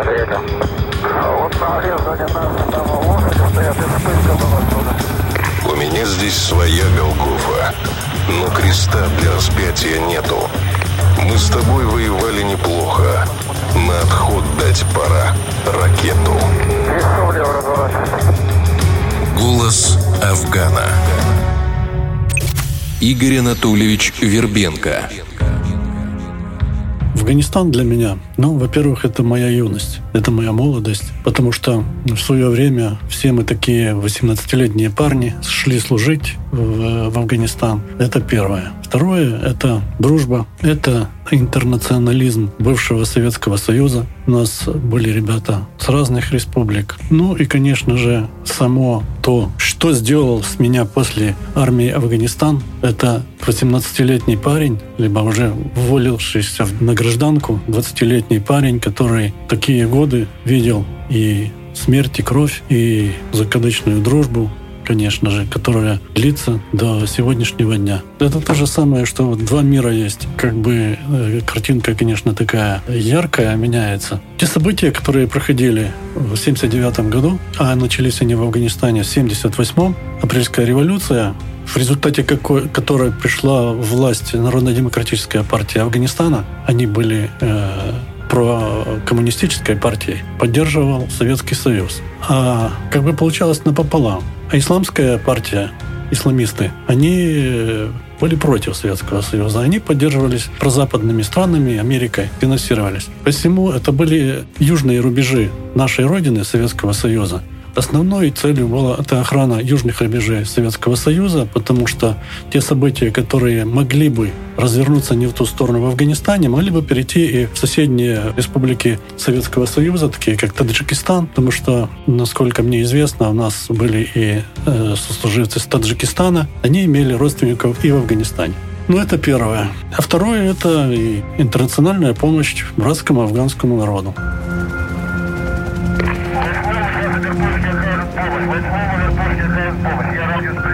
У меня здесь своя Голгофа, но креста для распятия нету. Мы с тобой воевали неплохо. На отход дать пора ракету. Голос Афгана. Игорь Анатольевич Вербенко. Афганистан для меня, ну, во-первых, это моя юность, это моя молодость, потому что в свое время все мы такие 18-летние парни шли служить в, в Афганистан. Это первое. Второе — это дружба, это интернационализм бывшего Советского Союза. У нас были ребята с разных республик. Ну и, конечно же, само то, что сделал с меня после армии Афганистан, это 18-летний парень, либо уже уволившийся на гражданку, 20-летний парень, который такие годы видел и смерть, и кровь, и закадычную дружбу, конечно же, которая длится до сегодняшнего дня. Это то же самое, что вот два мира есть. Как бы э, картинка, конечно, такая яркая, меняется. Те события, которые проходили в 79 году, а начались они в Афганистане в 78 апрельская революция, в результате какой, которой пришла власть Народно-демократическая партия Афганистана, они были э, про коммунистической партией, поддерживал Советский Союз. А как бы получалось напополам. А исламская партия, исламисты, они э, были против Советского Союза. Они поддерживались прозападными странами, Америкой, финансировались. Посему это были южные рубежи нашей Родины, Советского Союза. Основной целью была это охрана южных рубежей Советского Союза, потому что те события, которые могли бы развернуться не в ту сторону в Афганистане, могли бы перейти и в соседние республики Советского Союза, такие как Таджикистан, потому что, насколько мне известно, у нас были и э, сослуживцы с Таджикистана, они имели родственников и в Афганистане. Ну, это первое. А второе – это интернациональная помощь братскому афганскому народу. Highway. Let's move on to Here on your side.